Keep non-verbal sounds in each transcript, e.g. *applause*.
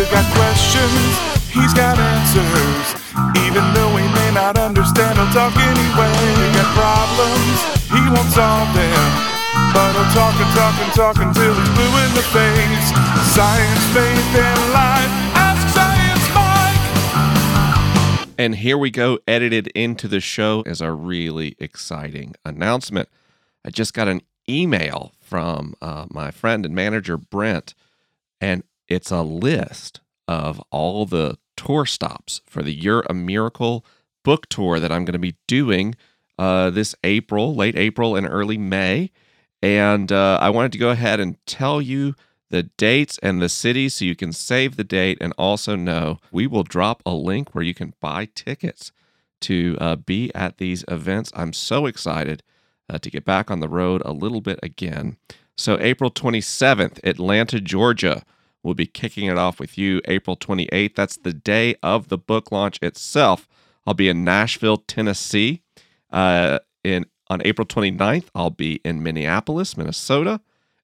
you got questions, he's got answers. Even though he may not understand, he'll talk anyway. You got problems, he won't solve them. But he'll talk and talk and talk until he's blue in the face. Science, faith, and life. Ask Science. And here we go, edited into the show as a really exciting announcement. I just got an email from uh, my friend and manager, Brent, and it's a list of all the tour stops for the You're a Miracle book tour that I'm going to be doing uh, this April, late April, and early May. And uh, I wanted to go ahead and tell you the dates and the cities so you can save the date and also know we will drop a link where you can buy tickets to uh, be at these events. I'm so excited uh, to get back on the road a little bit again. So, April 27th, Atlanta, Georgia. We'll be kicking it off with you April 28th. That's the day of the book launch itself. I'll be in Nashville, Tennessee. Uh, in on April 29th, I'll be in Minneapolis, Minnesota.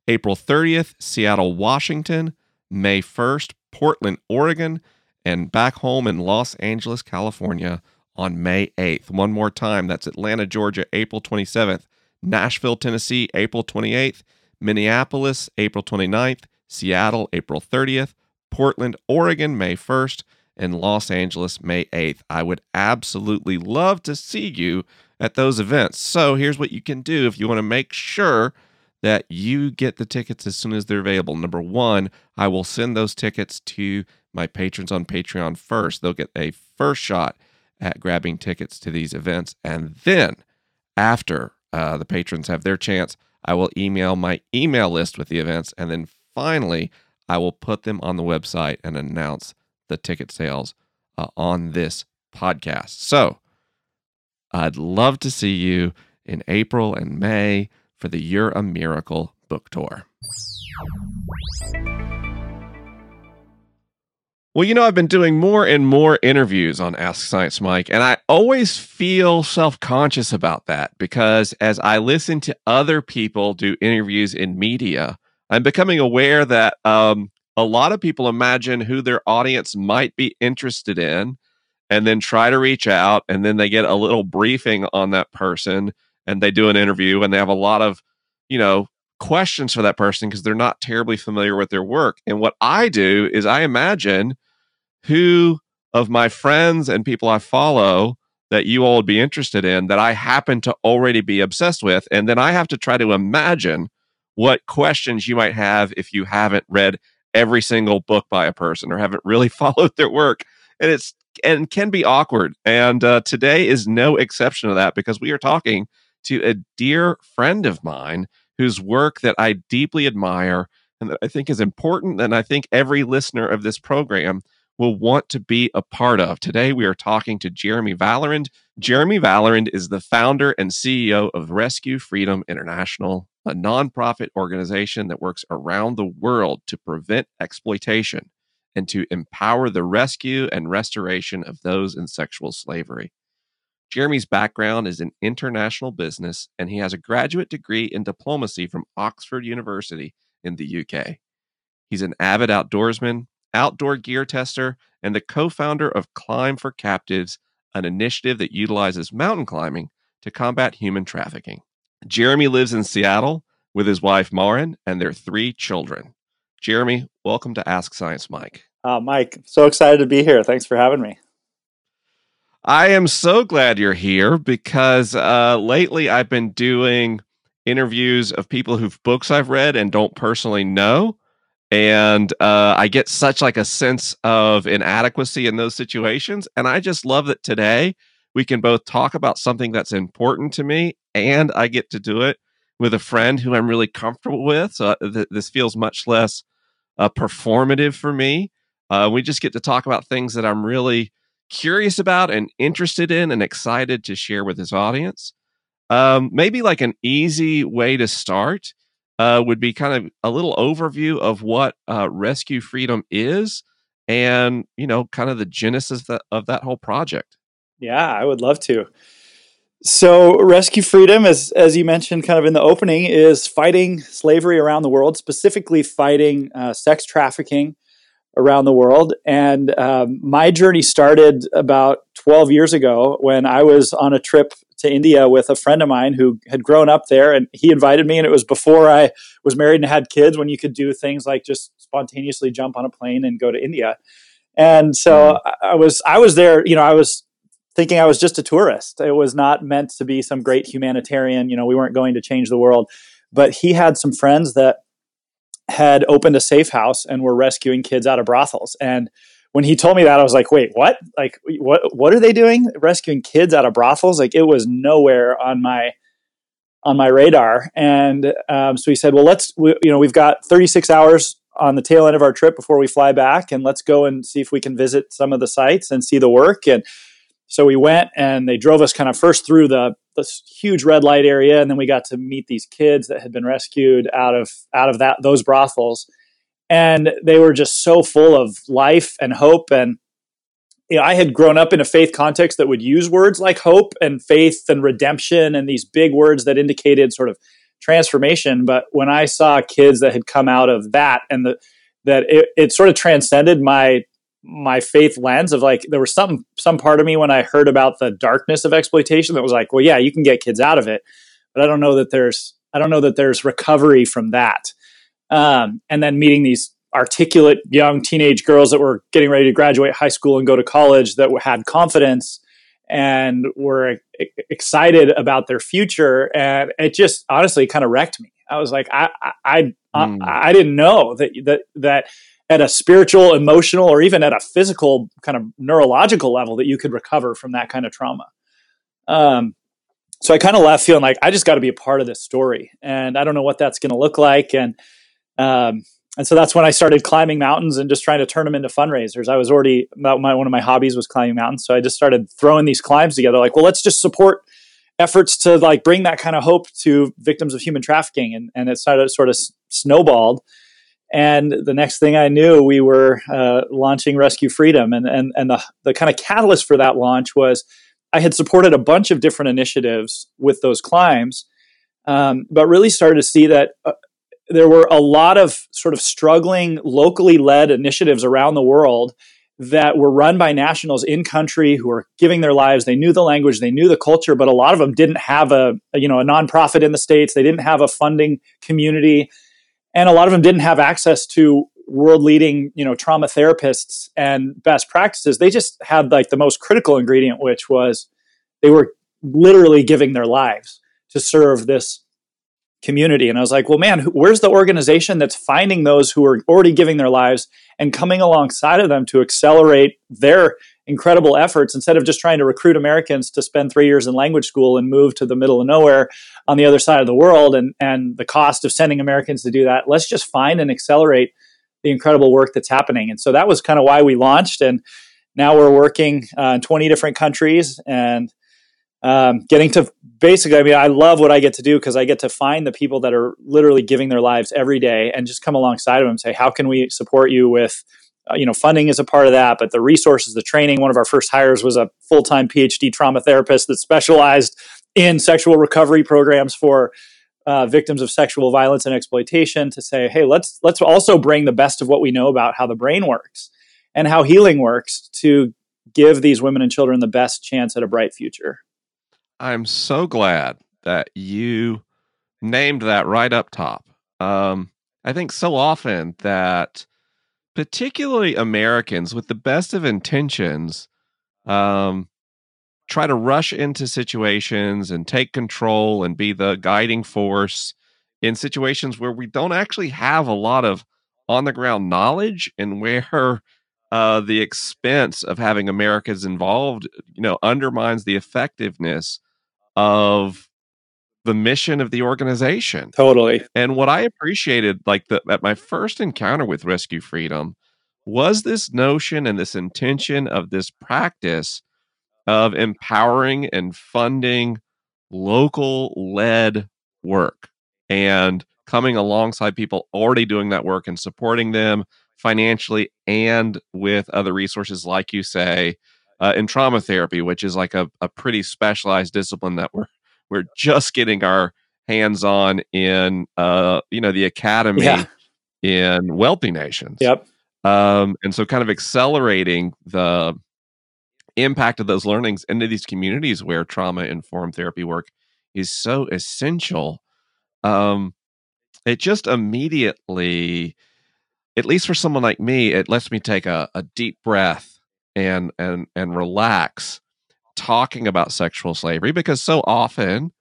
April 30th, Seattle, Washington. May 1st, Portland, Oregon. And back home in Los Angeles, California on May 8th. One more time, that's Atlanta, Georgia, April 27th. Nashville, Tennessee, April 28th. Minneapolis, April 29th. Seattle, April 30th. Portland, Oregon, May 1st. And Los Angeles, May 8th. I would absolutely love to see you at those events. So here's what you can do if you want to make sure that you get the tickets as soon as they're available. Number one, I will send those tickets to my patrons on Patreon first. They'll get a first shot at grabbing tickets to these events. And then after uh, the patrons have their chance, I will email my email list with the events. And then finally, I will put them on the website and announce the ticket sales uh, on this podcast. So I'd love to see you in April and May for the You're a Miracle book tour. Well, you know, I've been doing more and more interviews on Ask Science Mike, and I always feel self conscious about that because as I listen to other people do interviews in media, I'm becoming aware that um, a lot of people imagine who their audience might be interested in and then try to reach out, and then they get a little briefing on that person and they do an interview and they have a lot of, you know, questions for that person because they're not terribly familiar with their work. And what I do is I imagine who of my friends and people I follow that you all would be interested in that I happen to already be obsessed with. And then I have to try to imagine what questions you might have if you haven't read every single book by a person or haven't really *laughs* followed their work. And it's and can be awkward. And uh, today is no exception to that because we are talking to a dear friend of mine whose work that I deeply admire and that I think is important. And I think every listener of this program will want to be a part of. Today, we are talking to Jeremy Vallerand. Jeremy Vallerand is the founder and CEO of Rescue Freedom International, a nonprofit organization that works around the world to prevent exploitation and to empower the rescue and restoration of those in sexual slavery. Jeremy's background is in international business, and he has a graduate degree in diplomacy from Oxford University in the UK. He's an avid outdoorsman, outdoor gear tester, and the co founder of Climb for Captives, an initiative that utilizes mountain climbing to combat human trafficking. Jeremy lives in Seattle with his wife, Maureen, and their three children. Jeremy, welcome to Ask Science Mike. Uh, Mike, so excited to be here. Thanks for having me. I am so glad you're here because uh, lately I've been doing interviews of people whose books I've read and don't personally know and uh, I get such like a sense of inadequacy in those situations. And I just love that today we can both talk about something that's important to me, and I get to do it with a friend who I'm really comfortable with. So uh, th- this feels much less uh, performative for me. Uh, we just get to talk about things that I'm really curious about and interested in, and excited to share with this audience. Um, maybe like an easy way to start uh, would be kind of a little overview of what uh, Rescue Freedom is, and you know, kind of the genesis of of that whole project. Yeah, I would love to. So, Rescue Freedom, as as you mentioned, kind of in the opening, is fighting slavery around the world, specifically fighting uh, sex trafficking around the world. And um, my journey started about 12 years ago when I was on a trip to India with a friend of mine who had grown up there. And he invited me, and it was before I was married and had kids when you could do things like just spontaneously jump on a plane and go to India. And so mm. I was I was there, you know, I was thinking I was just a tourist. It was not meant to be some great humanitarian, you know, we weren't going to change the world. But he had some friends that had opened a safe house and were rescuing kids out of brothels. And when he told me that, I was like, wait, what? Like, what? What are they doing? Rescuing kids out of brothels? Like, it was nowhere on my on my radar. And um, so he said, well, let's, we, you know, we've got 36 hours on the tail end of our trip before we fly back, and let's go and see if we can visit some of the sites and see the work. And so we went, and they drove us kind of first through the this huge red light area, and then we got to meet these kids that had been rescued out of out of that those brothels, and they were just so full of life and hope. And you know, I had grown up in a faith context that would use words like hope and faith and redemption and these big words that indicated sort of transformation. But when I saw kids that had come out of that and the that it, it sort of transcended my my faith lens of like there was some some part of me when I heard about the darkness of exploitation that was like, well, yeah, you can get kids out of it, but I don't know that there's I don't know that there's recovery from that. Um, and then meeting these articulate young teenage girls that were getting ready to graduate high school and go to college that had confidence and were excited about their future, and it just honestly kind of wrecked me. I was like, I I I, mm. I, I didn't know that that that at a spiritual, emotional, or even at a physical kind of neurological level that you could recover from that kind of trauma. Um, so I kind of left feeling like I just got to be a part of this story, and I don't know what that's going to look like. And um, and so that's when I started climbing mountains and just trying to turn them into fundraisers. I was already my, one of my hobbies was climbing mountains, so I just started throwing these climbs together. Like, well, let's just support efforts to like bring that kind of hope to victims of human trafficking, and and it started sort of snowballed. And the next thing I knew, we were uh, launching Rescue Freedom. And, and, and the, the kind of catalyst for that launch was I had supported a bunch of different initiatives with those climbs, um, but really started to see that uh, there were a lot of sort of struggling, locally led initiatives around the world that were run by nationals in country who were giving their lives. They knew the language, they knew the culture, but a lot of them didn't have a, a you know a nonprofit in the states. They didn't have a funding community and a lot of them didn't have access to world leading you know trauma therapists and best practices. They just had like the most critical ingredient which was they were literally giving their lives to serve this community. And i was like well man where's the organization that's finding those who are already giving their lives and coming alongside of them to accelerate their incredible efforts instead of just trying to recruit Americans to spend three years in language school and move to the middle of nowhere on the other side of the world and, and the cost of sending Americans to do that. Let's just find and accelerate the incredible work that's happening. And so that was kind of why we launched. And now we're working uh, in 20 different countries and um, getting to basically, I mean, I love what I get to do because I get to find the people that are literally giving their lives every day and just come alongside of them and say, how can we support you with uh, you know, funding is a part of that, but the resources, the training. One of our first hires was a full time PhD trauma therapist that specialized in sexual recovery programs for uh, victims of sexual violence and exploitation. To say, hey, let's let's also bring the best of what we know about how the brain works and how healing works to give these women and children the best chance at a bright future. I'm so glad that you named that right up top. Um, I think so often that particularly Americans with the best of intentions, um, try to rush into situations and take control and be the guiding force in situations where we don't actually have a lot of on the ground knowledge and where *laughs* uh, the expense of having Americans involved, you know, undermines the effectiveness of the mission of the organization. Totally. And what I appreciated, like the, at my first encounter with Rescue Freedom, was this notion and this intention of this practice of empowering and funding local led work and coming alongside people already doing that work and supporting them financially and with other resources, like you say, uh, in trauma therapy, which is like a, a pretty specialized discipline that we're we're just getting our hands on in uh, you know the academy yeah. in wealthy nations. Yep. Um, and so, kind of accelerating the impact of those learnings into these communities where trauma informed therapy work is so essential. Um, it just immediately, at least for someone like me, it lets me take a, a deep breath and and and relax talking about sexual slavery because so often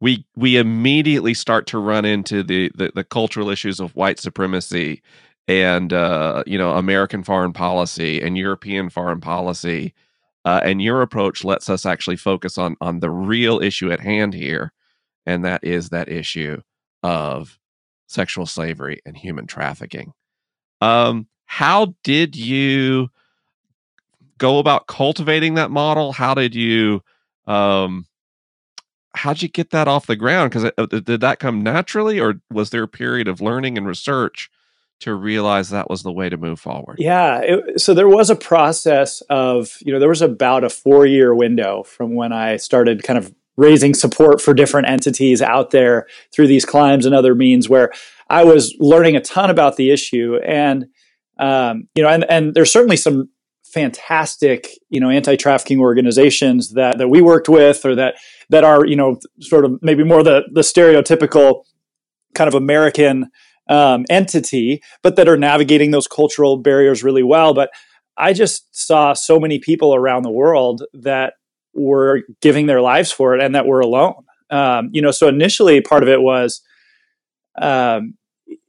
we we immediately start to run into the the, the cultural issues of white supremacy and uh, you know American foreign policy and European foreign policy. Uh, and your approach lets us actually focus on on the real issue at hand here, and that is that issue of sexual slavery and human trafficking. Um, how did you go about cultivating that model? How did you um, how'd you get that off the ground? Because uh, did that come naturally, or was there a period of learning and research to realize that was the way to move forward? Yeah, it, so there was a process of you know there was about a four year window from when I started kind of raising support for different entities out there through these climbs and other means where I was learning a ton about the issue and um, you know and and there's certainly some fantastic you know anti-trafficking organizations that that we worked with or that that are you know sort of maybe more the the stereotypical kind of American um, entity, but that are navigating those cultural barriers really well. But I just saw so many people around the world that were giving their lives for it and that were alone. Um, you know, so initially part of it was um,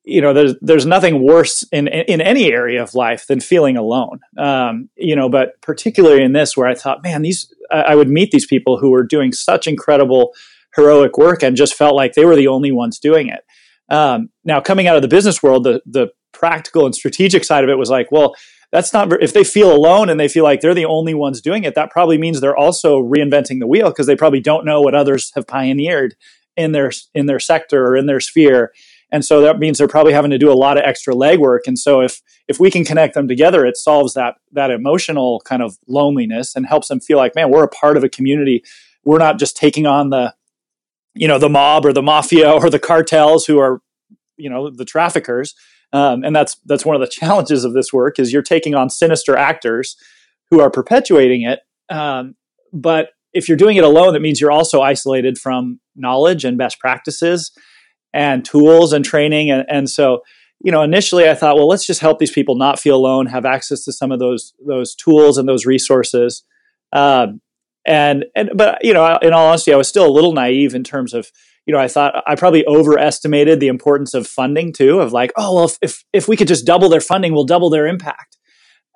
you know there's there's nothing worse in in any area of life than feeling alone. Um, you know but particularly in this where i thought man these i would meet these people who were doing such incredible heroic work and just felt like they were the only ones doing it. Um, now coming out of the business world the the practical and strategic side of it was like well that's not if they feel alone and they feel like they're the only ones doing it that probably means they're also reinventing the wheel because they probably don't know what others have pioneered in their in their sector or in their sphere and so that means they're probably having to do a lot of extra legwork. And so if if we can connect them together it solves that that emotional kind of loneliness and helps them feel like man we're a part of a community. We're not just taking on the you know the mob or the mafia or the cartels who are you know the traffickers. Um, and that's that's one of the *laughs* challenges of this work is you're taking on sinister actors who are perpetuating it. Um, but if you're doing it alone that means you're also isolated from knowledge and best practices and tools and training. And, and so, you know, initially I thought, well, let's just help these people not feel alone, have access to some of those those tools and those resources. Um, and and but you know, in all honesty, I was still a little naive in terms of you know, I thought I probably overestimated the importance of funding too. Of like, oh well, if if, if we could just double their funding, we'll double their impact.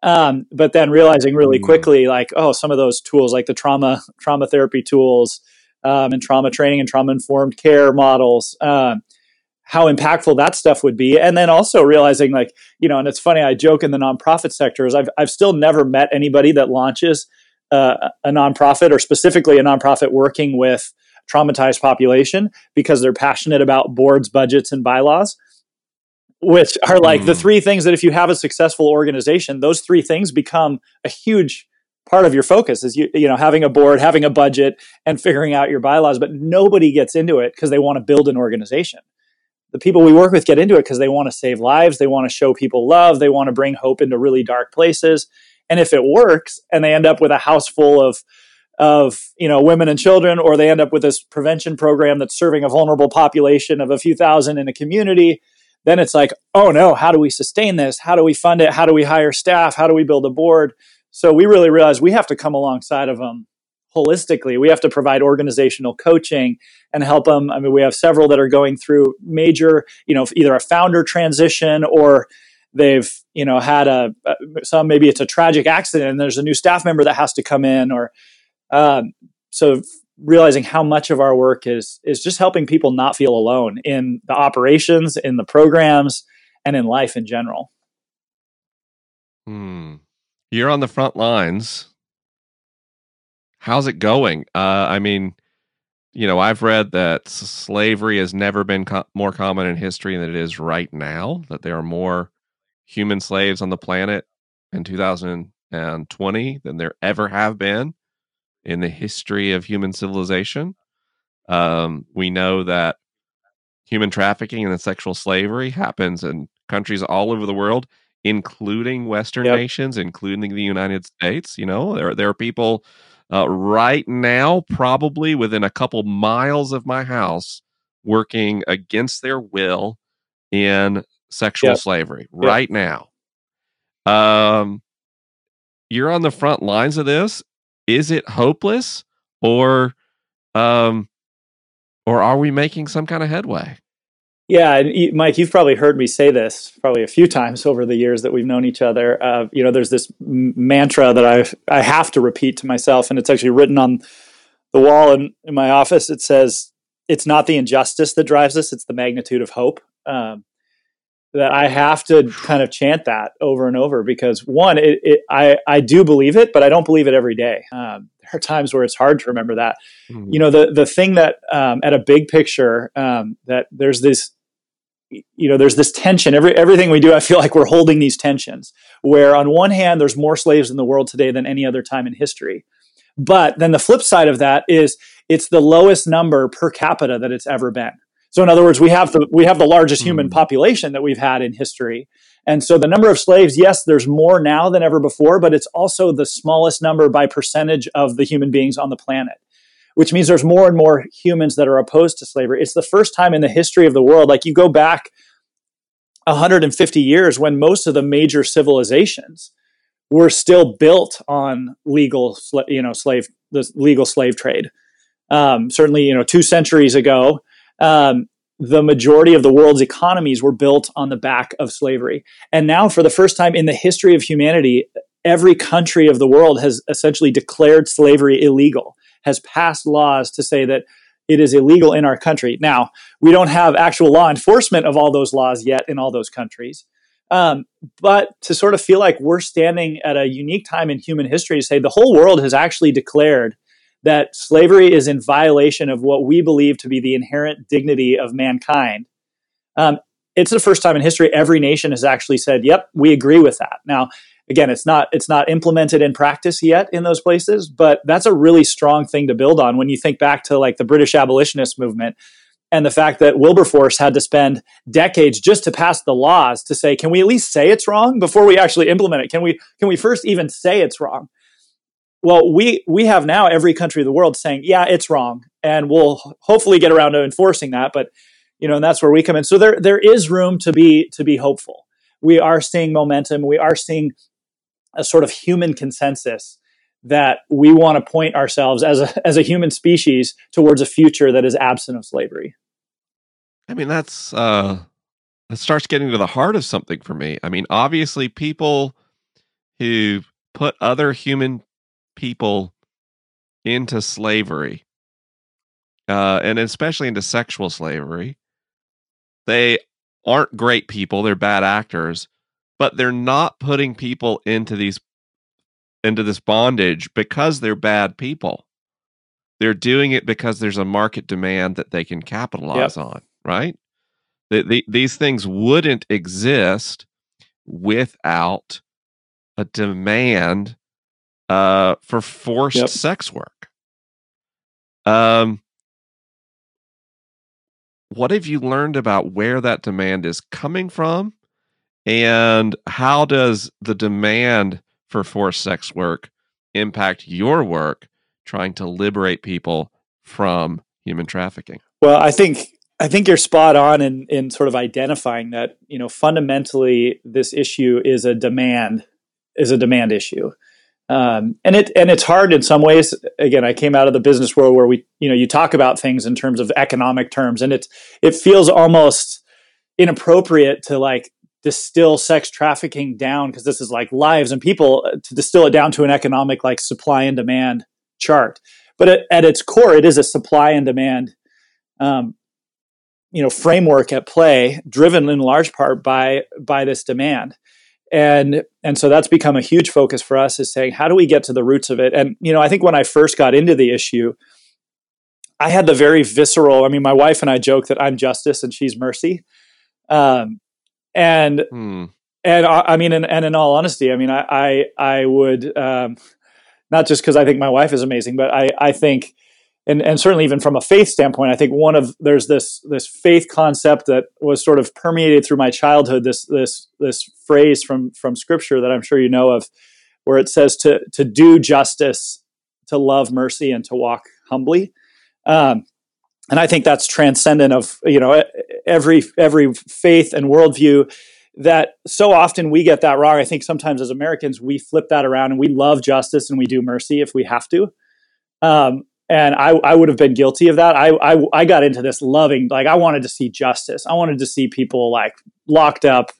Um, but then realizing really mm. quickly, like, oh, some of those tools, like the trauma trauma therapy tools, um, and trauma training and trauma informed care models. Um, how impactful that stuff would be, and then also realizing, like you know, and it's funny. I joke in the nonprofit sector is I've I've still never met anybody that launches uh, a nonprofit or specifically a nonprofit working with traumatized population because they're passionate about boards, budgets, and bylaws which are like mm. the three things that if you have a successful organization, those three things become a huge part of your focus is you you know having a board, having a budget, and figuring out your bylaws. But nobody gets into it because they want to build an organization. The people we work with get into it because they want to save lives, they want to show people love, they want to bring hope into really dark places. And if it works, and they end up with a house full of of you know women and children, or they end up with this prevention program that's serving a vulnerable population of a few thousand in a community, then it's like, oh no, how do we sustain this? How do we fund it? How do we hire staff? How do we build a board? So we really realize we have to come alongside of them holistically. We have to provide organizational coaching and help them. I mean, we have several that are going through major, you know, either a founder transition or they've, you know, had a, some maybe it's a tragic accident and there's a new staff member that has to come in or um, so realizing how much of our work is is just helping people not feel alone in the operations, in the programs, and in life in general. Hmm you're on the front lines. How's it going? Uh, I mean, you know, I've read that slavery has never been co- more common in history than it is right now. That there are more human slaves on the planet in 2020 than there ever have been in the history of human civilization. Um, we know that human trafficking and sexual slavery happens in countries all over the world, including Western Yep. nations, including the United States. You know, there there are people uh, right now, probably within a couple miles of my house, working against their will in sexual Yep. slavery right now. Um, you're on the front lines of this. Is it hopeless, or um, or are we making some kind of headway? Yeah, and Mike, you've probably heard me say this probably a few times over the years that we've known each other. Uh, you know, there's this m- mantra that I I have to repeat to myself, and it's actually written on the wall in, in my office. It says, "It's not the injustice that drives us; it's the magnitude of hope." Um, that I have to kind of chant that over and over because one, it, it I I do believe it, but I don't believe it every day. Um, there are times where it's hard to remember that you know the the thing that um, at a big picture um, that there's this you know there's this tension. Every everything we do i feel like we're holding these tensions where on one hand there's more slaves in the world today than any other time in history. But then the flip side of that is it's the lowest number per capita that it's ever been. So in other words we have the we have the largest human Hmm. population that we've had in history. And so the number of slaves yes there's more now than ever before but it's also the smallest number by percentage of the human beings on the planet which means there's more and more humans that are opposed to slavery. It's the first time in the history of the world, like you go back 150 years when most of the major civilizations were still built on legal, you know, slave, the legal slave trade. Um, certainly, you know, two centuries ago, um, the majority of the world's economies were built on the back of slavery. And now, for the first time in the history of humanity, every country of the world has essentially declared slavery illegal has passed laws to say that it is illegal in our country. Now, we don't have actual law enforcement of all those laws yet in all those countries. Um, but to sort of feel like we're standing at a unique time in human history to say the whole world has actually declared that slavery is in violation of what we believe to be the inherent dignity of mankind. Um, it's the first time in history every nation has actually said, "Yep, we agree with that." Now, again it's not it's not implemented in practice yet in those places but that's a really strong thing to build on when you think back to like the british abolitionist movement and the fact that wilberforce had to spend decades just to pass the laws to say can we at least say it's wrong before we actually implement it? Can we can we first even say it's wrong? Well we we have now every country of the world saying yeah it's wrong and we'll hopefully get around to enforcing that but you know and that's where we come in. So there there is room to be to be hopeful. We are seeing momentum. We are seeing a sort of human consensus that we want to point ourselves as a *laughs* as a human species towards a future that is absent of slavery. I mean, that's uh that starts getting to the heart of something for me. I mean, obviously people who put other human people into slavery, uh, and especially into sexual slavery, they aren't great people, they're bad actors, but they're not putting people into these into this bondage because they're bad people. They're doing it because there's a market demand that they can capitalize on, right? The, the, these things wouldn't exist without a demand uh, for forced Yep. sex work. Um, what have you learned about where that demand is coming from, and how does the demand for forced sex work impact your work trying to liberate people from human trafficking? Well, I think I think you're spot on in in sort of identifying that you know fundamentally this issue is a demand is a demand issue. Um, and it and it's hard in some ways. Again, I came out of the business world where we, you know, you talk about things in terms of economic terms, and it's it feels almost inappropriate to like distill sex trafficking down because this is like lives and people uh, to distill it down to an economic like supply and demand chart. But at, at its core, it is a supply and demand, um, you know, framework at play, driven in large part by by this demand. And and so that's become a huge focus for us is saying how do we get to the roots of it? And you know i think when i first got into the issue i had the very visceral i mean my wife and i joke that i'm justice and she's mercy. Um, and Hmm. and I, I mean and, and in all honesty i mean i i, I would um, not just because i think my wife is amazing but i i think and and certainly even from a faith standpoint, I think one of there's this this faith concept that was sort of permeated through my childhood. This this this phrase from from Scripture that I'm sure you know of, where it says to to do justice, to love mercy, and to walk humbly. Um, and I think that's transcendent of you know every every faith and worldview. That so often we get that wrong. I think sometimes as Americans we flip that around and we love justice and we do mercy if we have to. Um, and I, I would have been guilty of that. I, I, I got into this loving, like I wanted to see justice. I wanted to see people like locked up,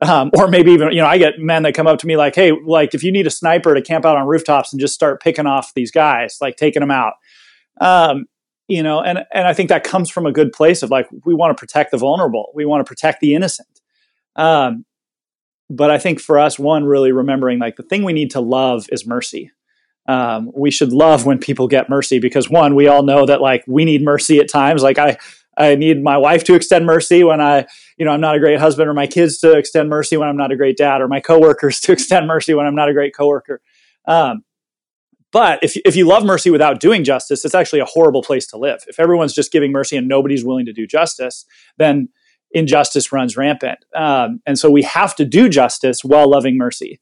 um, or maybe even you know I get men that come up to me like, hey, like if you need a sniper to camp out on rooftops and just start picking off these guys, like taking them out, um, you know, and and I think that comes from a good place of like we want to protect the vulnerable, we want to protect the innocent. Um, but I think for us, one really remembering like the thing we need to love is mercy um, we should love when people get mercy because one, we all know that like we need mercy at times. Like I, I need my wife to extend mercy when I, you know, I'm not a great husband, or my kids to extend mercy when I'm not a great dad, or my coworkers *laughs* to extend mercy when I'm not a great coworker. Um, but if if you love mercy without doing justice, it's actually a horrible place to live. If everyone's just giving mercy and nobody's willing to do justice, then injustice runs rampant. Um, and so we have to do justice while loving mercy.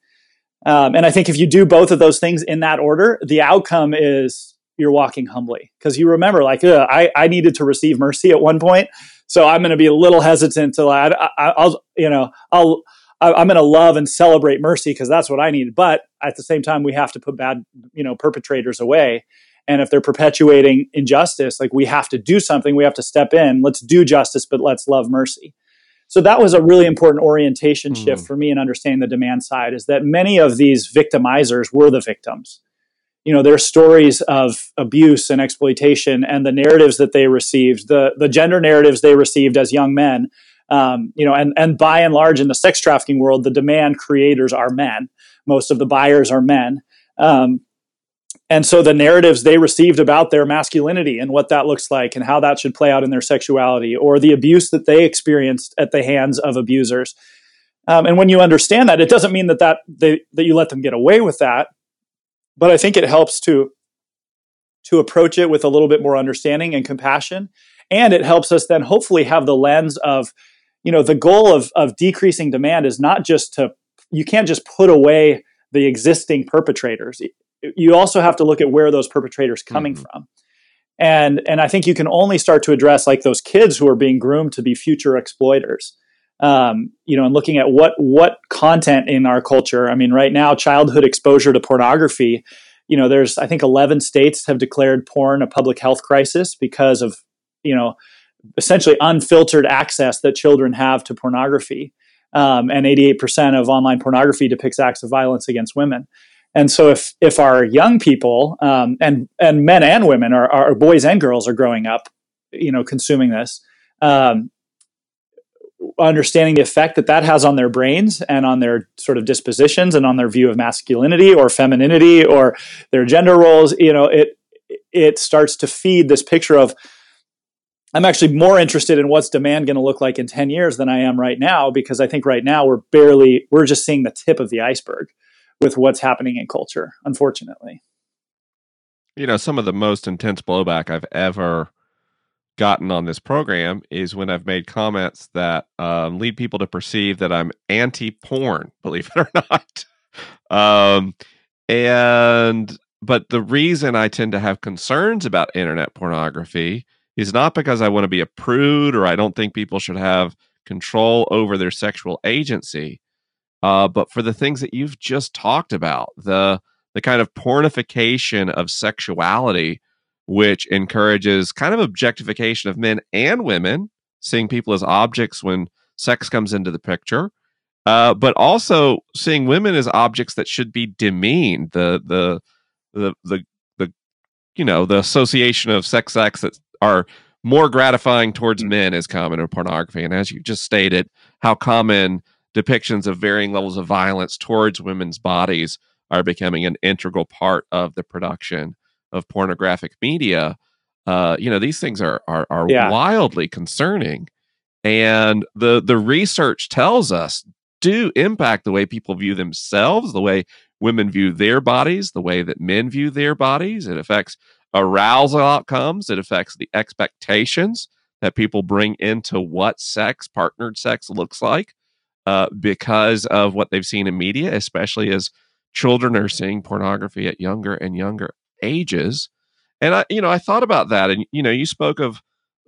Um, and I think if you do both of those things in that order, the outcome is you're walking humbly because you remember, like, I, I needed to receive mercy at one point, so I'm going to be a little hesitant to, like, I, will you know, I'll, I'm going to love and celebrate mercy because that's what I need. But at the same time, we have to put bad, you know, perpetrators away. And if they're perpetuating injustice, like we have to do something, we have to step in. Let's do justice, but let's love mercy. So that was a really important orientation mm. shift for me in understanding the demand side is that many of these victimizers were the victims. You know, their stories of abuse and exploitation and the narratives that they received, the, the gender narratives they received as young men, um, you know, and, and by and large in the sex trafficking world, the demand creators are men. Most of the buyers are men. Um, and so the narratives they received about their masculinity and what that looks like and how that should play out in their sexuality or the abuse that they experienced at the hands of abusers. Um, and when you understand that, it doesn't mean that that, they, that you let them get away with that, but I think it helps to to approach it with a little bit more understanding and compassion, and it helps us then hopefully have the lens of, you know, the goal of of decreasing demand is not just to you can't just put away the existing perpetrators. You also have to look at where those perpetrators coming mm-hmm. from. And and i think you can only start to address like those kids who are being groomed to be future exploiters. Um, you know and looking at what what content in our culture i mean right now childhood exposure to pornography you know there's i think 11 states have declared porn a public health crisis because of you know essentially unfiltered access that children have to pornography. Um, and 88% of online pornography depicts acts of violence against women. And so if if our young people um, and and men and women are, are boys and girls are growing up, you know, consuming this, um, understanding the effect that that has on their brains and on their sort of dispositions and on their view of masculinity or femininity or their gender roles, you know, it it starts to feed this picture of I'm actually more interested in what's demand going to look like in 10 years than I am right now because I think right now we're barely we're just seeing the tip of the iceberg with what's happening in culture, unfortunately. You know, some of the most intense blowback I've ever gotten on this program is when I've made comments that um, lead people to perceive that I'm anti porn, *laughs* believe it or not. um, and, but the reason I tend to have concerns about internet pornography is not because I want to be a prude or I don't think people should have control over their sexual agency uh, but for the things that you've just talked about, the the kind of pornification of sexuality, which encourages kind of objectification of men and women, seeing people as objects when sex comes into the picture, uh, but also seeing women as objects that should be demeaned. The the the the the you know the association of sex acts that are more gratifying towards mm. men is common in pornography, and as you just stated, how common depictions of varying levels of violence towards women's bodies are becoming an integral part of the production of pornographic media. Uh, you know, these things are are, are yeah. wildly concerning, and the the research tells us do impact the way people view themselves, the way women view their bodies, the way that men view their bodies. It affects arousal outcomes. It affects the expectations that people bring into what sex, partnered sex, looks like uh, because of what they've seen in media, especially as children are seeing pornography at younger and younger ages. And I, you know, I thought about that, and you know, you spoke of.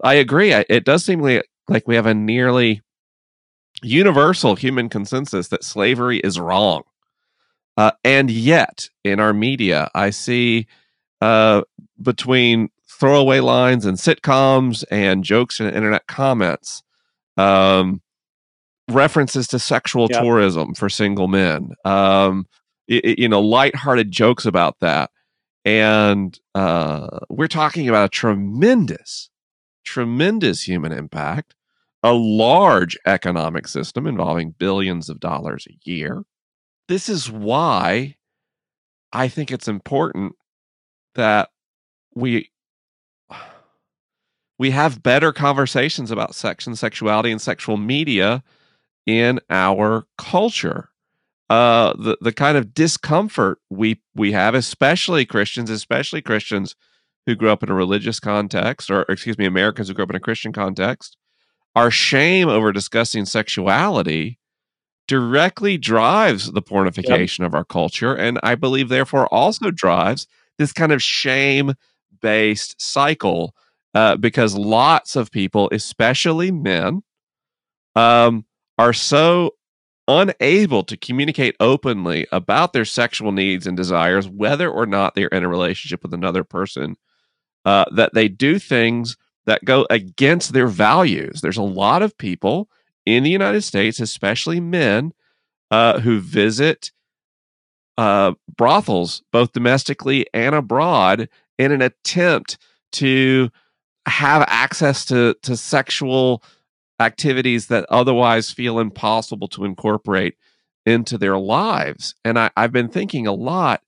I agree. I, it does seem like, like we have a nearly universal human consensus that slavery is wrong, uh, and yet in our media, I see uh, between throwaway lines and sitcoms and jokes and internet comments, um, references to sexual yep. tourism for single men. Um, it, you know, lighthearted jokes about that. And uh, we're talking about a tremendous, tremendous human impact, a large economic system involving billions of dollars a year. This is why I think it's important that we we have better conversations about sex and sexuality and sexual media in our culture uh, the the kind of discomfort we we have, especially Christians, especially Christians who grew up in a religious context, or excuse me, Americans who grew up in a Christian context, our shame over discussing sexuality directly drives the pornification yep. of our culture, and I believe therefore also drives this kind of shame based cycle uh, because lots of people, especially men, um, are so unable to communicate openly about their sexual needs and desires, whether or not they're in a relationship with another person, uh, that they do things that go against their values. There's a lot of people in the United States, especially men, uh, who visit uh, brothels, both domestically and abroad, in an attempt to have access to to sexual activities that otherwise feel impossible to incorporate into their lives. And I, have been thinking a lot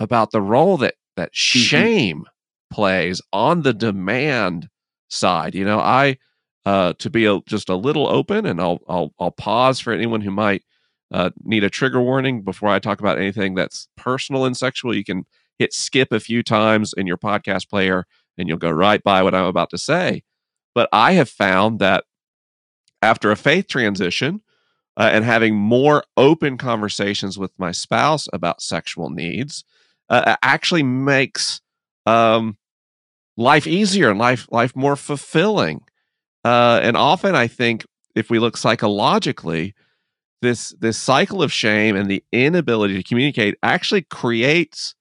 about the role that that mm-hmm. shame plays on the demand side. You know, I uh, to be a, just a little open, and I'll I'll I'll pause for anyone who might uh, need a trigger warning before I talk about anything that's personal and sexual. You can hit skip a few times in your podcast player, and you'll go right by what I'm about to say. But I have found that after a faith transition uh, and having more open conversations with my spouse about sexual needs uh, actually makes um, life easier and life life more fulfilling. Uh, and often, I think if we look psychologically, this this cycle of shame and the inability to communicate actually creates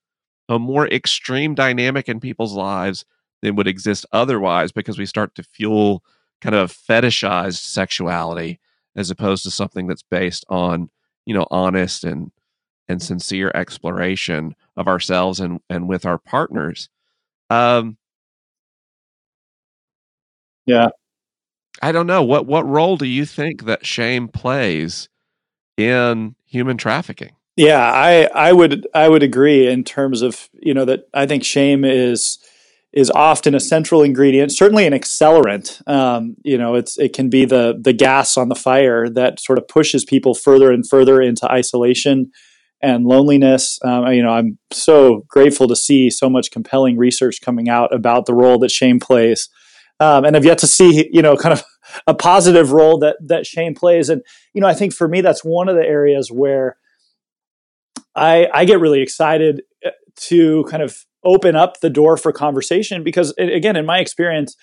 a more extreme dynamic in people's lives than would exist otherwise because we start to fuel kind of fetishized sexuality as opposed to something that's based on you know honest and and sincere exploration of ourselves and and with our partners. Um yeah. I don't know. What what role do you think that shame plays in human trafficking yeah i i would i would agree in terms of you know that i think shame is is often a central ingredient, certainly an accelerant. Um, you know, it's it can be the the gas on the fire that sort of pushes people further and further into isolation and loneliness. Um, you know, I'm so grateful to see so much compelling research coming out about the role that shame plays, um, and I've yet to see you know kind of a positive role that that shame plays. And you know, I think for me that's one of the areas where I I get really excited uh, to kind of open up the door for conversation because again in my experience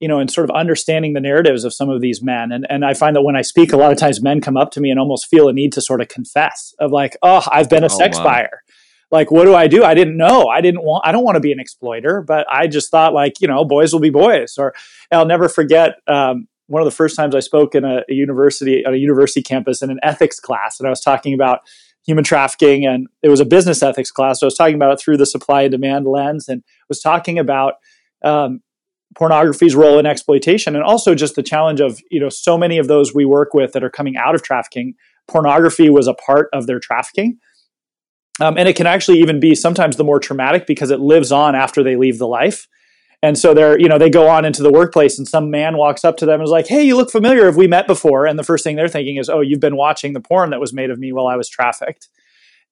you know and sort of understanding the narratives of some of these men and, and i find that when i speak a lot of times men come up to me and almost feel a need to sort of confess of like oh i've been a oh, sex wow. buyer like what do i do i didn't know i didn't want i don't want to be an exploiter but i just thought like you know boys will be boys or i'll never forget um, one of the first times i spoke in a, a university on a university campus in an ethics class and i was talking about human trafficking and it was a business ethics class so i was talking about it through the supply and demand lens and was talking about um, pornography's role in exploitation and also just the challenge of you know so many of those we work with that are coming out of trafficking pornography was a part of their trafficking. Um, and it can actually even be sometimes the more traumatic because it lives on after they leave the life and so they're, you know, they go on into the workplace and some man walks up to them and is like, Hey, you look familiar. Have we met before? And the first thing they're thinking is, Oh, you've been watching the porn that was made of me while I was trafficked.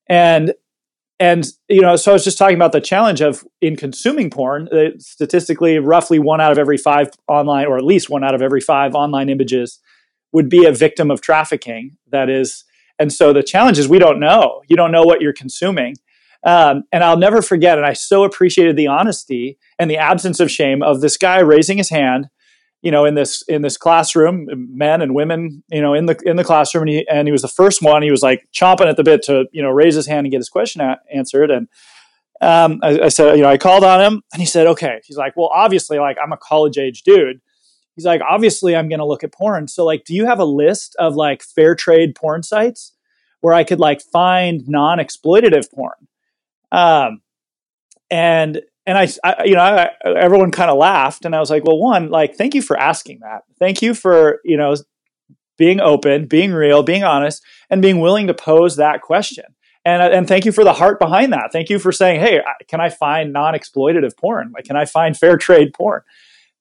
And and you know, so I was just talking about the challenge of in consuming porn. Uh, statistically, roughly one out of every five online, or at least one out of every five online images, would be a victim of trafficking. That is, and so the challenge is we don't know. You don't know what you're consuming. Um, and I'll never forget, and I so appreciated the honesty and the absence of shame of this guy raising his hand you know, in this in this classroom, men and women, you know, in the in the classroom, and he and he was the first one. He was like chomping at the bit to you know raise his hand and get his question a- answered. And um, I, I, said, you know, I called on him, and he said, okay. He's like, well, obviously, like I'm a college age dude. He's like, obviously, I'm going to look at porn. So, like, do you have a list of like fair trade porn sites where I could like find non exploitative porn? Um, and and I, I you know, I, everyone kind of laughed, and I was like, well, one, like, thank you for asking that. Thank you for you know being open, being real, being honest, and being willing to pose that question. And and thank you for the heart behind that. Thank you for saying, hey, can I find non-exploitative porn? Like, can I find fair trade porn?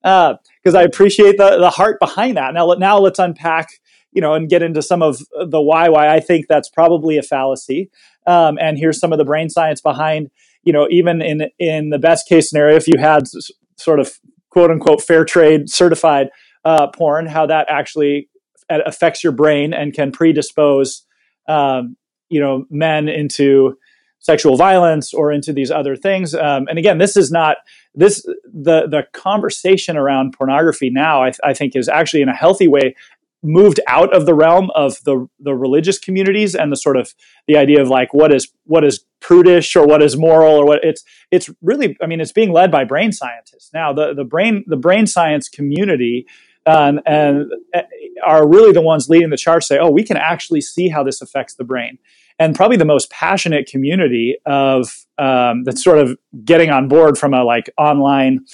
Because uh, I appreciate the the heart behind that. Now, now let's unpack you know, and get into some of the why why I think that's probably a fallacy. Um, and here's some of the brain science behind you know, even in in the best case scenario, if you had s- sort of quote unquote fair trade certified uh, porn, how that actually affects your brain and can predispose, um, you know, men into sexual violence or into these other things. Um, and again, this is not this the the conversation around pornography now. I, th- I think is actually in a healthy way moved out of the realm of the the religious communities and the sort of the idea of like what is what is prudish or what is moral or what it's it's really I mean it's being led by brain scientists. Now the the brain the brain science community um, and uh, are really the ones leading the charge say oh we can actually see how this affects the brain. And probably the most passionate community of um, that's sort of getting on board from a like online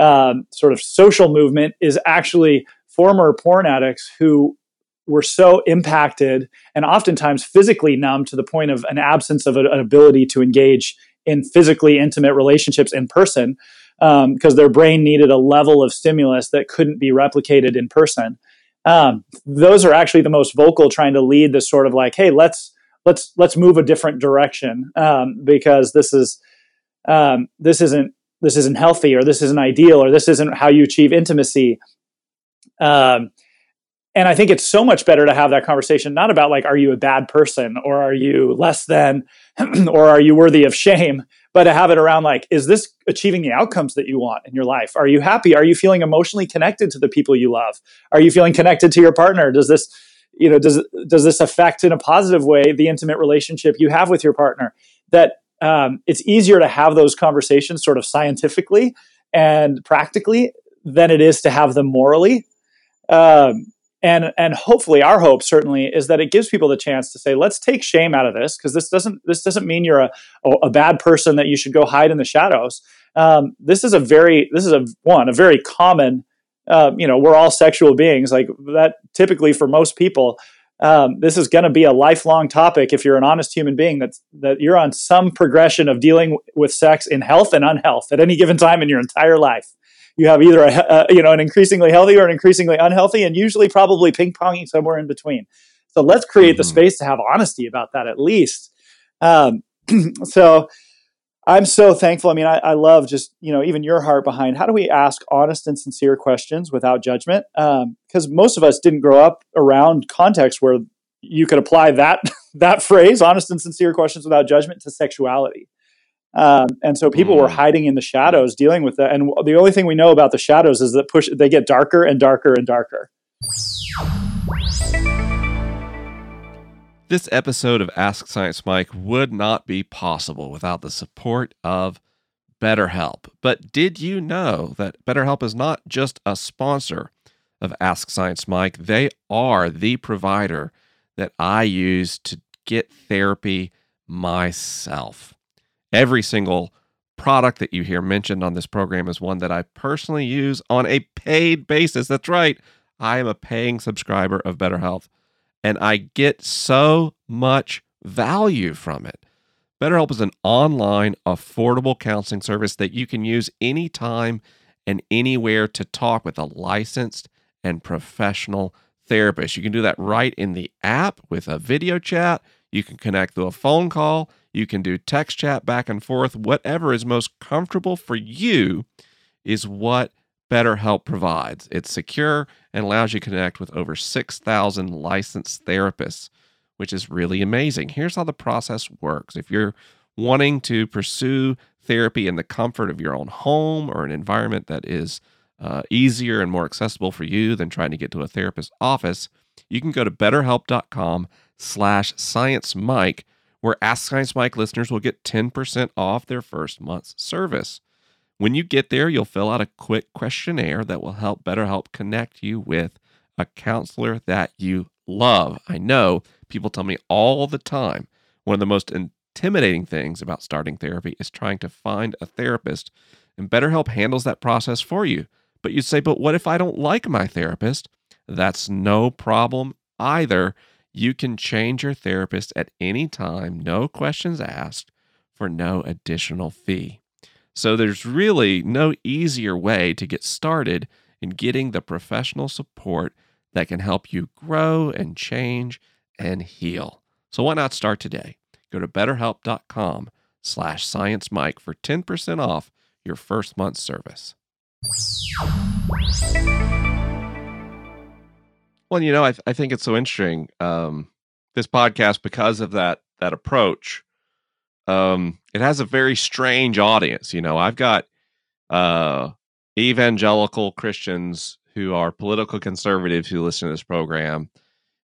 um, sort of social movement is actually former porn addicts who were so impacted and oftentimes physically numb to the point of an absence of a, an ability to engage in physically intimate relationships in person because um, their brain needed a level of stimulus that couldn't be replicated in person. Um, those are actually the most vocal, trying to lead this sort of like, hey, let's let's let's move a different direction um, because this is um, this isn't this isn't healthy or this isn't ideal or this isn't how you achieve intimacy um, and I think it's so much better to have that conversation, not about like, are you a bad person or are you less than *clears throat* or are you worthy of shame, but to have it around like, is this achieving the outcomes that you want in your life? Are you happy? Are you feeling emotionally connected to the people you love? Are you feeling connected to your partner? Does this, you know, does, does this affect in a positive way the intimate relationship you have with your partner? That um, it's easier to have those conversations sort of scientifically and practically than it is to have them morally um, and and hopefully our hope certainly is that it gives people the chance to say let's take shame out of this because this doesn't this doesn't mean you're a, a bad person that you should go hide in the shadows. Um, this is a very this is a one a very common uh, you know we're all sexual beings like that typically for most people um, this is going to be a lifelong topic if you're an honest human being that's that you're on some progression of dealing with sex in health and unhealth at any given time in your entire life you have either a, a, you know an increasingly healthy or an increasingly unhealthy, and usually probably ping ponging somewhere in between. So let's create mm-hmm. the space to have honesty about that at least. Um, *clears throat* so I'm so thankful. I mean, I, I, love just you know even your heart behind how do we ask honest and sincere questions without judgment? Because um, most of us didn't grow up around context where you could apply that *laughs* that phrase, honest and sincere questions without judgment, to sexuality. Um, and so people mm. were hiding in the shadows dealing with that. And the only thing we know about the shadows is that push they get darker and darker and darker. This episode of Ask Science Mike would not be possible without the support of BetterHelp. But did you know that BetterHelp is not just a sponsor of Ask Science Mike? They are the provider that I use to get therapy myself. Every single product that you hear mentioned on this program is one that I personally use on a paid basis. That's right. I am a paying subscriber of BetterHelp, and I get so much value from it. BetterHelp is an online, affordable counseling service that you can use anytime and anywhere to talk with a licensed and professional therapist. You can do that right in the app with a video chat. You can connect through a phone call. You can do text chat back and forth. Whatever is most comfortable for you is what BetterHelp provides. It's secure and allows you to connect with over 6,000 licensed therapists, which is really amazing. Here's how the process works. If you're wanting to pursue therapy in the comfort of your own home or an environment that is uh, easier and more accessible for you than trying to get to a therapist's office, you can go to betterhelp.com slash science mike where Ask Science Mike listeners will get 10% off their first month's service. When you get there, you'll fill out a quick questionnaire that will help BetterHelp connect you with a counselor that you love. I know people tell me all the time one of the most intimidating things about starting therapy is trying to find a therapist, and BetterHelp handles that process for you. But you say, but what if I don't like my therapist? That's no problem either. You can change your therapist at any time, no questions asked, for no additional fee. So there's really no easier way to get started in getting the professional support that can help you grow and change and heal. So why not start today? Go to betterhelp.com slash sciencemike for 10% off your first month's service. Well, you know, I, th- I think it's so interesting. Um, this podcast, because of that that approach, um, it has a very strange audience. You know, I've got uh, evangelical Christians who are political conservatives who listen to this program,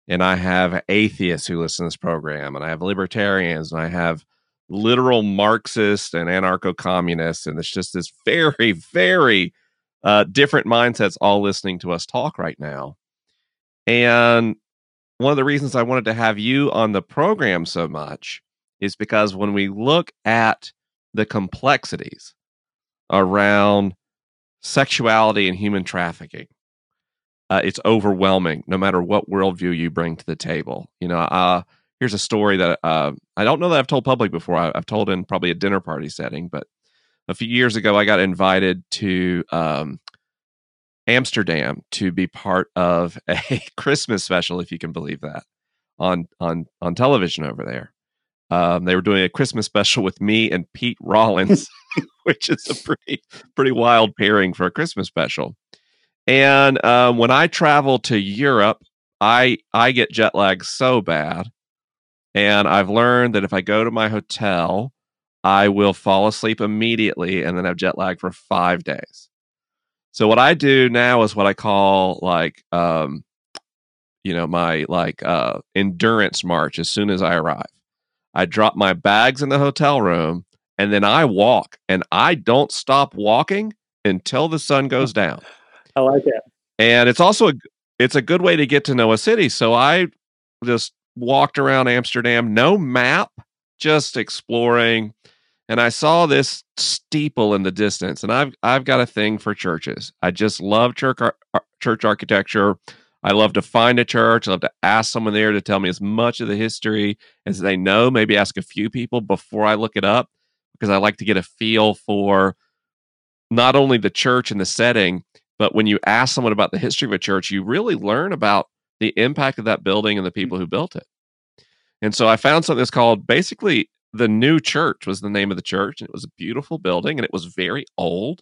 and I have atheists who listen to this program, and I have libertarians, and I have literal Marxists and anarcho communists, and it's just this *laughs* very, very uh, different mindsets all listening to us talk right now. And one of the reasons I wanted to have you on the program so much is because when we look at the complexities around sexuality and human trafficking, uh, it's overwhelming no matter what worldview you bring to the table. You know, uh, here's a story that uh, I don't know that I've told public before. I, have told in probably a dinner party setting, but a few years ago, I got invited to um, Amsterdam to be part of *laughs* a Christmas special, if you can believe that, on on on television over there. Um, they were doing a Christmas special with me and Pete Rollins, *laughs* *laughs* which is a pretty pretty wild pairing for a Christmas special. And um, when I travel to Europe, I I get jet lag so bad, and I've learned that if I go to my hotel, I will fall asleep immediately and then have jet lag for five days. So what I do now is what I call like um, you know my like uh, endurance march. As soon as I arrive, I drop my bags in the hotel room and then I walk and I don't stop walking until the sun goes down. I like it. And it's also a it's a good way to get to know a city. So I just walked around Amsterdam, no map, just exploring. And I saw this steeple in the distance. And I've I've got a thing for churches. I just love church church architecture. I love to find a church. I love to ask someone there to tell me as much of the history as they know. Maybe ask a few people before I look it up because I like to get a feel for not only the church and the setting, but when you ask someone about the history of a church, you really learn about the impact of that building and the mm. people who built it. And so I found something that's called basically the new church was the name of the church. And it was a beautiful building and it was very old.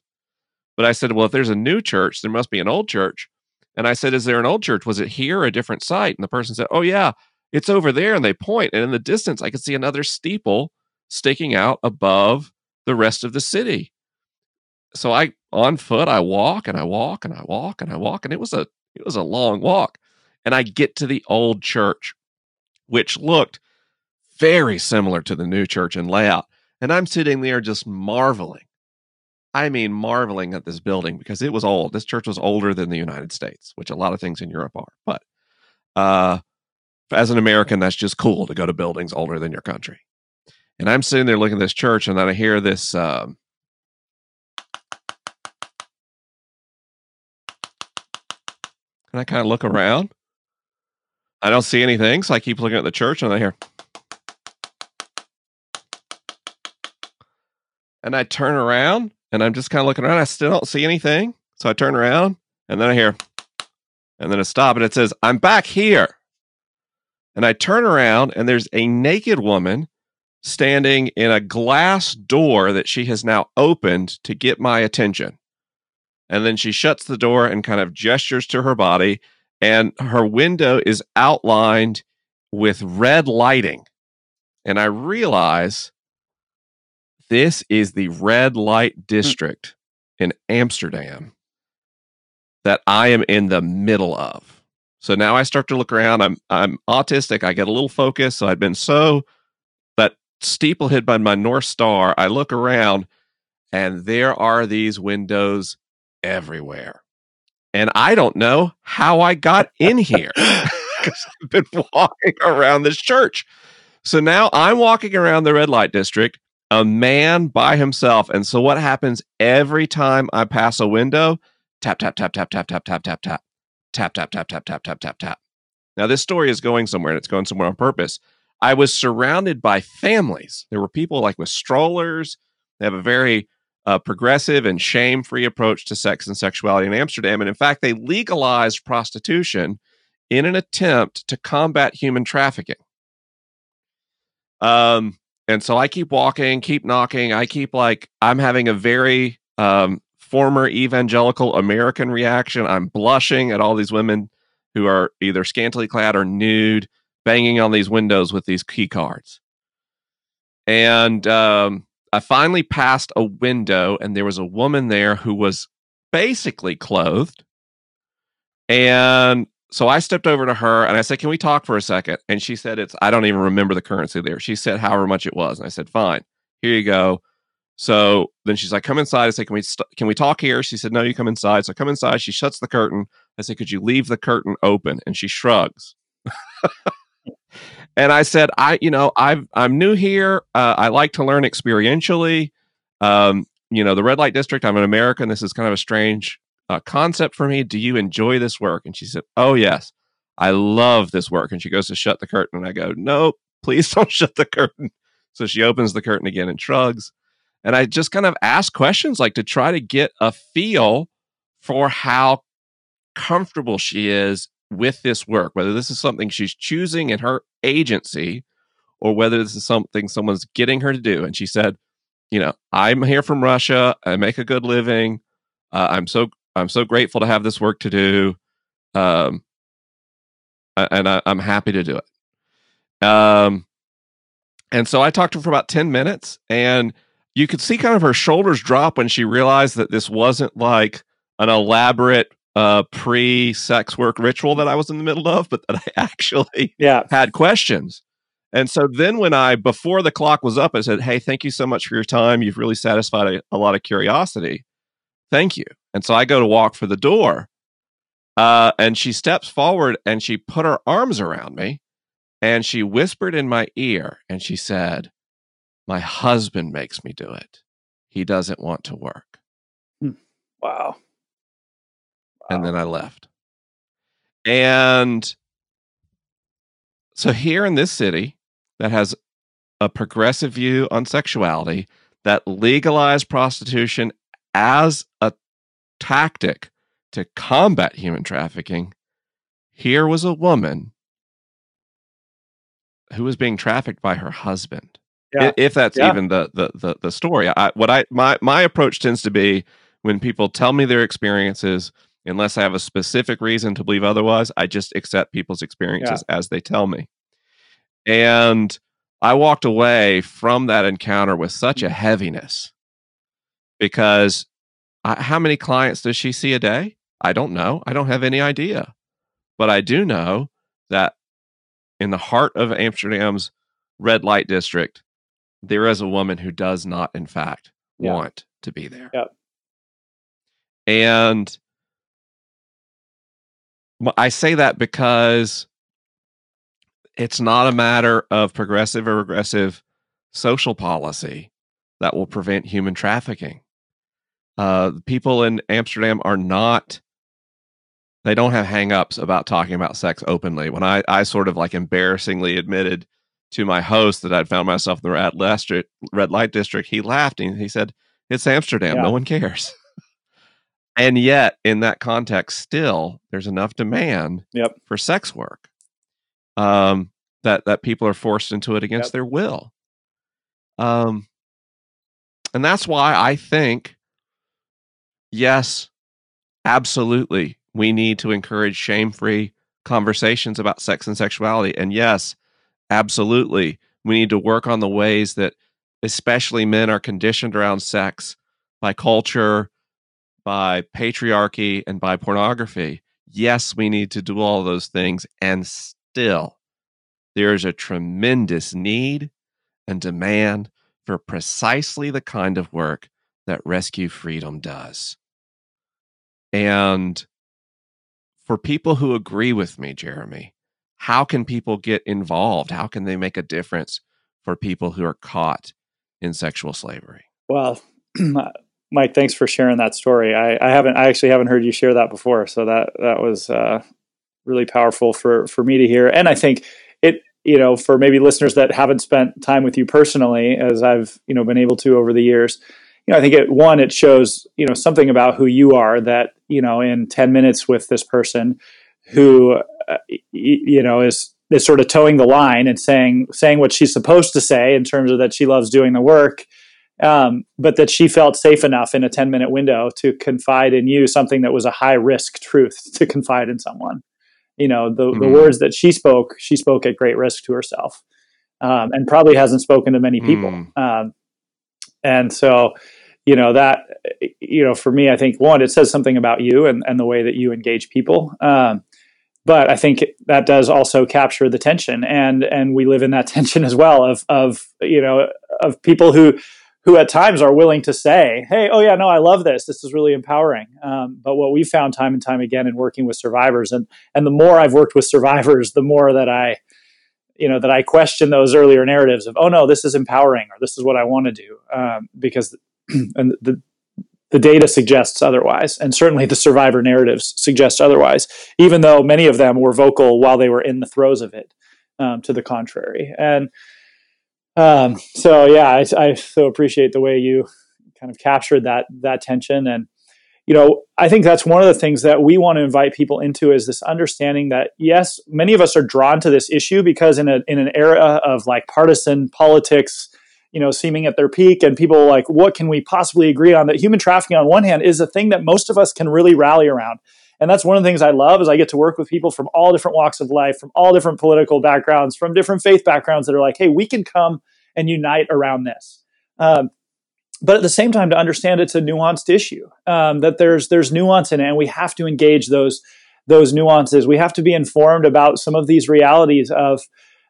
But I said, well, if there's a new church, there must be an old church. And I said, Is there an old church? Was it here or a different site? And the person said, Oh, yeah, it's over there. And they point, and in the distance, I could see another steeple sticking out above the rest of the city. So I, on foot, I walk and I walk and I walk and I walk, and it was a it was a long walk. And I get to the old church, which looked very similar to the new church in layout. And I'm sitting there just marveling I mean, marveling at this building because it was old. This church was older than the United States, which a lot of things in Europe are. But uh, as an American, that's just cool to go to buildings older than your country. And I'm sitting there looking at this church, and then I hear this. Um, and I kind of look around. I don't see anything, so I keep looking at the church, and I hear. And I turn around, and I'm just kind of looking around. I still don't see anything. So I turn around and then I hear, and then I stop and it says, I'm back here. And I turn around and there's a naked woman standing in a glass door that she has now opened to get my attention. And then she shuts the door and kind of gestures to her body, and her window is outlined with red lighting. And I realize this is the red light hmm. district in Amsterdam that I am in the middle of. So now I start to look around. I'm I'm autistic. I get a little focus. So I've been so that steeple hit by my North Star. I look around and there are these windows everywhere. And I don't know how I got in here *laughs* because I've been *laughs* walking around this church. So now I'm walking around the red light district, a man by himself. And so what happens every time I pass a window? Tap, tap, tap, tap, tap, tap, tap, tap, tap, tap, tap, tap, tap, tap, tap, tap, tap. Now this story is going somewhere and it's going somewhere on purpose. I was surrounded by families. There were people like with strollers. They have a very uh, progressive and shame free approach to sex and sexuality in Amsterdam. And in fact, they legalized prostitution in an attempt to combat human trafficking. Um, and so I keep walking, keep knocking. I keep like, I'm having a very um, former evangelical American reaction. I'm blushing at all these women who are either scantily clad or nude, banging on these windows with these key cards. And um, I finally passed a window and there was a woman there who was basically clothed. And so I stepped over to her and I said, Can we talk for a second? And she said, It's, I don't even remember the currency there. She said, However much it was. And I said, Fine, here you go. So then she's like, Come inside. I said, Can we, st- can we talk here? She said, No, you come inside. So I come inside. She shuts the curtain. I said, Could you leave the curtain open? And she shrugs. and I said, I, you know, I've, I'm new here. Uh, I like to learn experientially. Um, you know, the red light district, I'm an American. This is kind of a strange uh, concept for me. Do you enjoy this work? And she said, Oh, yes, I love this work. And she goes to shut the curtain. And I go, No, please *laughs* don't shut the curtain. So she opens the curtain again and shrugs. And I just kind of ask questions like to try to get a feel for how comfortable she is with this work, whether this is something she's choosing in her agency or whether this is something someone's getting her to do. And she said, you know, I'm here from Russia. I make a good living. Uh, I'm so I'm so grateful to have this work to do, um, and I, am happy to do it. Um, and so I talked to her for about ten minutes, and you could see kind of her shoulders drop when she realized that this wasn't like an elaborate uh, pre-sex work ritual that I was in the middle of, but that I *laughs* actually yeah. had questions. And so then when I before the clock was up, I said, "Hey, thank you so much for your time. You've really satisfied a, a lot of curiosity. Thank you." And so I go to walk for the door, uh, and she steps forward and she put her arms around me, and she whispered in my ear, and she said, "My husband makes me do it. He doesn't want to work." Hmm. Wow and then I left. And so here in this city that has a progressive view on sexuality that legalized prostitution as a tactic to combat human trafficking, here was a woman who was being trafficked by her husband. Yeah. If that's yeah. even the, the the the story. I what I my my approach tends to be when people tell me their experiences unless I have a specific reason to believe otherwise, I just accept people's experiences yeah. as they tell me. And I walked away from that encounter with such a mm. heaviness because I, how many clients does she see a day? I don't know. I don't have any idea. But I do know that in the heart of Amsterdam's red light district, there is a woman who does not, in fact, yeah. want to be there. Yep. And I say that because it's not a matter of progressive or regressive social policy that will prevent human trafficking. Uh, people in Amsterdam are not, they don't have hangups about talking about sex openly. When I, I sort of like embarrassingly admitted to my host that I'd found myself in the red, red light district, he laughed and he said, It's Amsterdam. Yeah. No one cares. and yet in that context still there's enough demand yep. for sex work um, that that people are forced into it against Yep. their will. Um, and that's why I think, yes, absolutely, we need to encourage shame-free conversations about sex and sexuality, and yes, absolutely, we need to work on the ways that, especially men, are conditioned around sex by culture, by patriarchy, and by pornography. Yes, we need to do all those things, and still there is a tremendous need and demand for precisely the kind of work that Rescue Freedom does. And for people who agree with me, Jeremy, how can people get involved? How can they make a difference for people who are caught in sexual slavery? Well, *clears throat* Mike, thanks for sharing that story. I, I haven't, I actually haven't heard you share that before, so that that was uh, really powerful for for me to hear. And I think it, you know, for maybe listeners that haven't spent time with you personally, as I've you know been able to over the years, you know, I think it one it shows you know something about who you are that you know in ten minutes with this person who uh, y- you know is is sort of towing the line and saying saying what she's supposed to say in terms of that she loves doing the work um, but that she felt safe enough in a 10 minute window to confide in you something that was a high risk truth *laughs* to confide in someone you know the, the Mhm. words that she spoke she spoke at great risk to herself um, and probably hasn't spoken to many people Mm. um, and so you know that you know for me i think one it says something about you and, and the way that you engage people. Um, but i think that does also capture the tension. And and we live in that *laughs* tension as well of of you know of people who who at times are willing to say hey oh yeah no i love this. This is really empowering. Um, but what we've found time and time again in working with survivors and and the more i've worked with *laughs* survivors the more that i you know that i question those earlier narratives of oh no this is empowering or this is what i want to do um, because *clears throat* and the the data suggests otherwise. And certainly the survivor narratives suggest otherwise even though many of them were vocal while they were in the throes of it um, to the contrary. And um, so yeah I, I so appreciate the way you kind of captured that that tension. And you know i think that's one of the things that we want to invite people into is this understanding that yes many of us are drawn to this issue because in a in an era of like partisan politics you know seeming at their peak and people like what can we possibly agree on? that human trafficking on one hand is a thing that most of us can really rally around. And that's one of the things i love is i get to work with people from all different walks of life from all different political backgrounds from different faith backgrounds that are like hey we can come and unite around this. Um, but at the same time to understand it's a nuanced issue um, that there's there's nuance in it and we have to engage those those nuances. We have to be informed about some of these realities of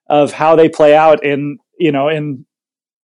of how they play out in you know in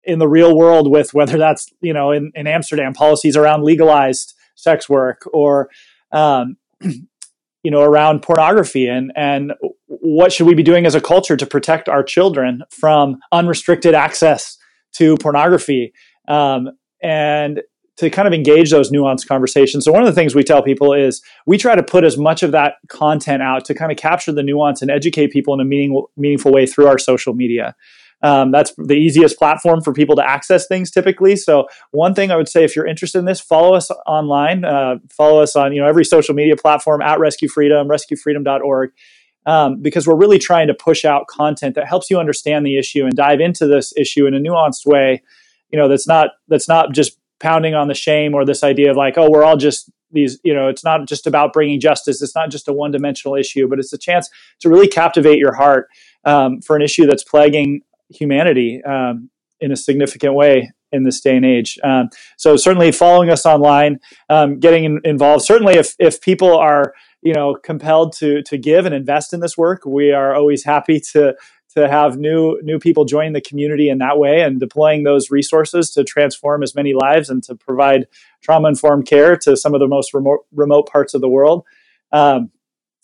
in the real world with whether that's you know in, in amsterdam policies around legalized sex work or um, *clears throat* you know around pornography and and what should we be doing as a culture to protect our children from unrestricted access to pornography? Um, and to kind of engage those nuanced conversations. So one of the things we tell people is we try to put as much of that content out to kind of capture the nuance and educate people in a meaningful, meaningful way through our social media. Um, that's the easiest platform for people to access things typically. So one thing I would say, if you're interested in this, follow us online. Uh, follow us on you know every social media platform at Rescue Freedom, RescueFreedom.org, um, because we're really trying to push out content that helps you understand the issue and dive into this issue in a nuanced way. You know, that's not that's not just pounding on the shame or this idea of like, oh, we're all just these. You know, it's not just about bringing justice. It's not just a one dimensional issue, but it's a chance to really captivate your heart um, for an issue that's plaguing humanity um, in a significant way in this day and age. Um, so certainly following us online, um, getting in, involved. Certainly, if if people are you know compelled to to give and invest in this work, we are always happy to to have new new people join the community in that way and deploying those resources to transform as many lives and to provide trauma informed care to some of the most remote remote parts of the world. Um,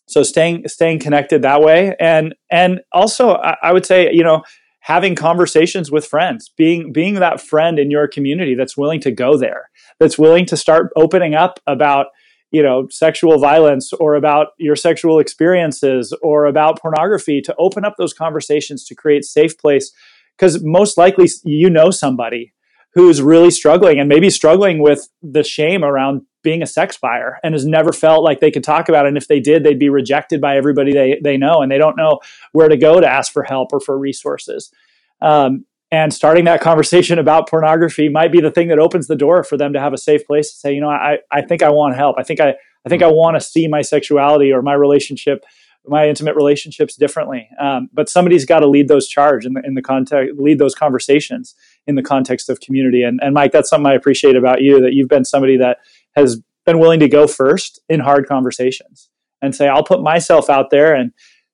so staying staying connected that way and and also I, I would say you know having conversations with friends being being that friend in your community that's willing to go there that's willing to start opening up about you know sexual violence or about your sexual experiences or about pornography to open up those conversations to create safe place because most likely you know somebody who's really struggling and maybe struggling with the shame around being a sex buyer and has never felt like they could talk about it. And if they did, they'd be rejected by everybody they, they know and they don't know where to go to ask for help or for resources. Um, and starting that conversation about pornography might be the thing that opens the door for them to have a safe place to say, you know, I, I think I want help. I think I, I think I want to see my sexuality or my relationship my intimate relationships differently. Um, but somebody's got to lead those charge in the, in the context, lead those conversations in the context of community. And, and Mike, that's something I appreciate about you that you've been somebody that has been willing to go first in hard conversations and say, I'll put myself out there and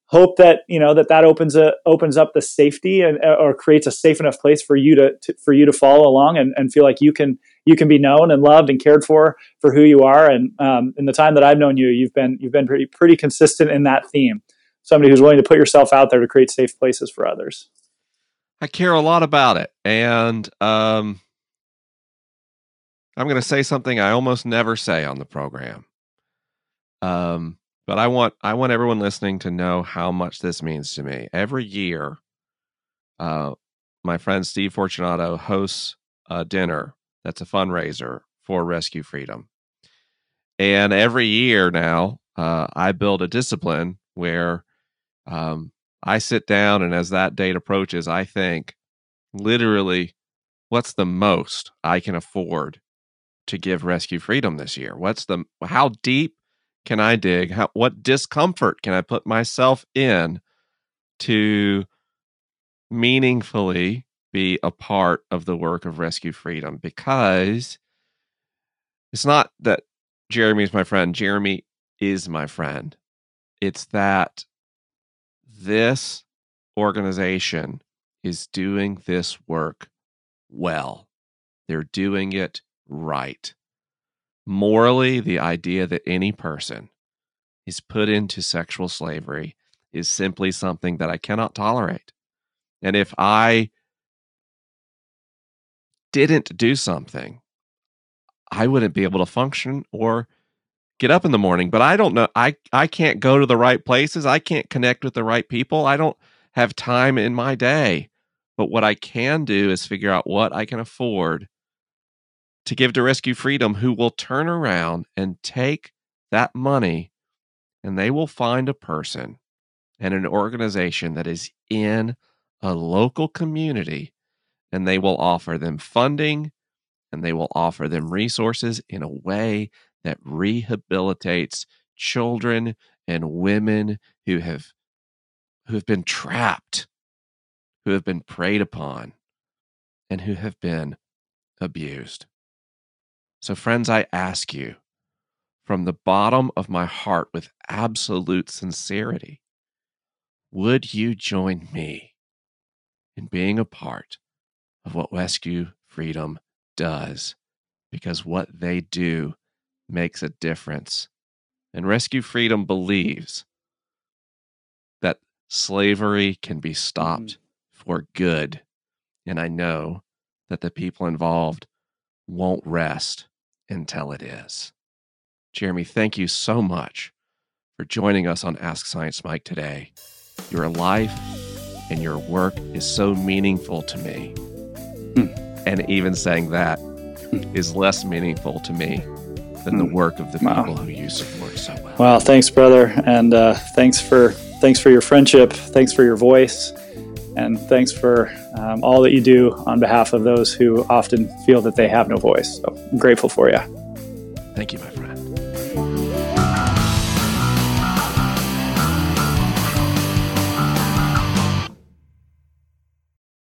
hope that you know that that opens a opens up the safety and or creates a safe enough place for you to, to for you to follow along and, and feel like you can you can be known and loved and cared for for who you are. And um, in the time that I've known you, you've been you've been pretty pretty consistent in that theme. Somebody who's willing to put yourself out there to create safe places for others. I care a lot about it, and um, I'm going to say something I almost never say on the program. Um, but I want I want everyone listening to know how much this means to me. Every year, uh, my friend Steve Fortunato hosts a dinner that's a fundraiser for Rescue Freedom. And every year now, uh, I build a discipline where um, I sit down and as that date approaches, I think literally, what's the most I can afford to give Rescue Freedom this year? What's the how deep can I dig? How, what discomfort can I put myself in to meaningfully be a part of the work of Rescue Freedom because it's not that Jeremy is my friend. Jeremy is my friend. It's that this organization is doing this work well. They're doing it right. Morally, the idea that any person is put into sexual slavery is simply something that I cannot tolerate. And if I didn't do something, I wouldn't be able to function or get up in the morning. But I don't know. I, I can't go to the right places. I can't connect with the right people. I don't have time in my day. But what I can do is figure out what I can afford to give to Rescue Freedom, who will turn around and take that money and they will find a person and an organization that is in a local community and they will offer them funding and they will offer them resources in a way that rehabilitates children and women who have who have been trapped who have been preyed upon and who have been abused so friends i ask you from the bottom of my heart with absolute sincerity would you join me in being a part of what Rescue Freedom does because what they do makes a difference. And Rescue Freedom believes that slavery can be stopped mm-hmm. for good. And I know that the people involved won't rest until it is. Jeremy, thank you so much for joining us on Ask Science Mike today. Your life and your work is so meaningful to me. And even saying that is less meaningful to me than the hmm. work of the people who you support so well. Well, thanks, brother, and uh, thanks for thanks for your friendship. Thanks for your voice, and thanks for um, all that you do on behalf of those who often feel that they have no voice. So I'm grateful for you. Thank you, my friend.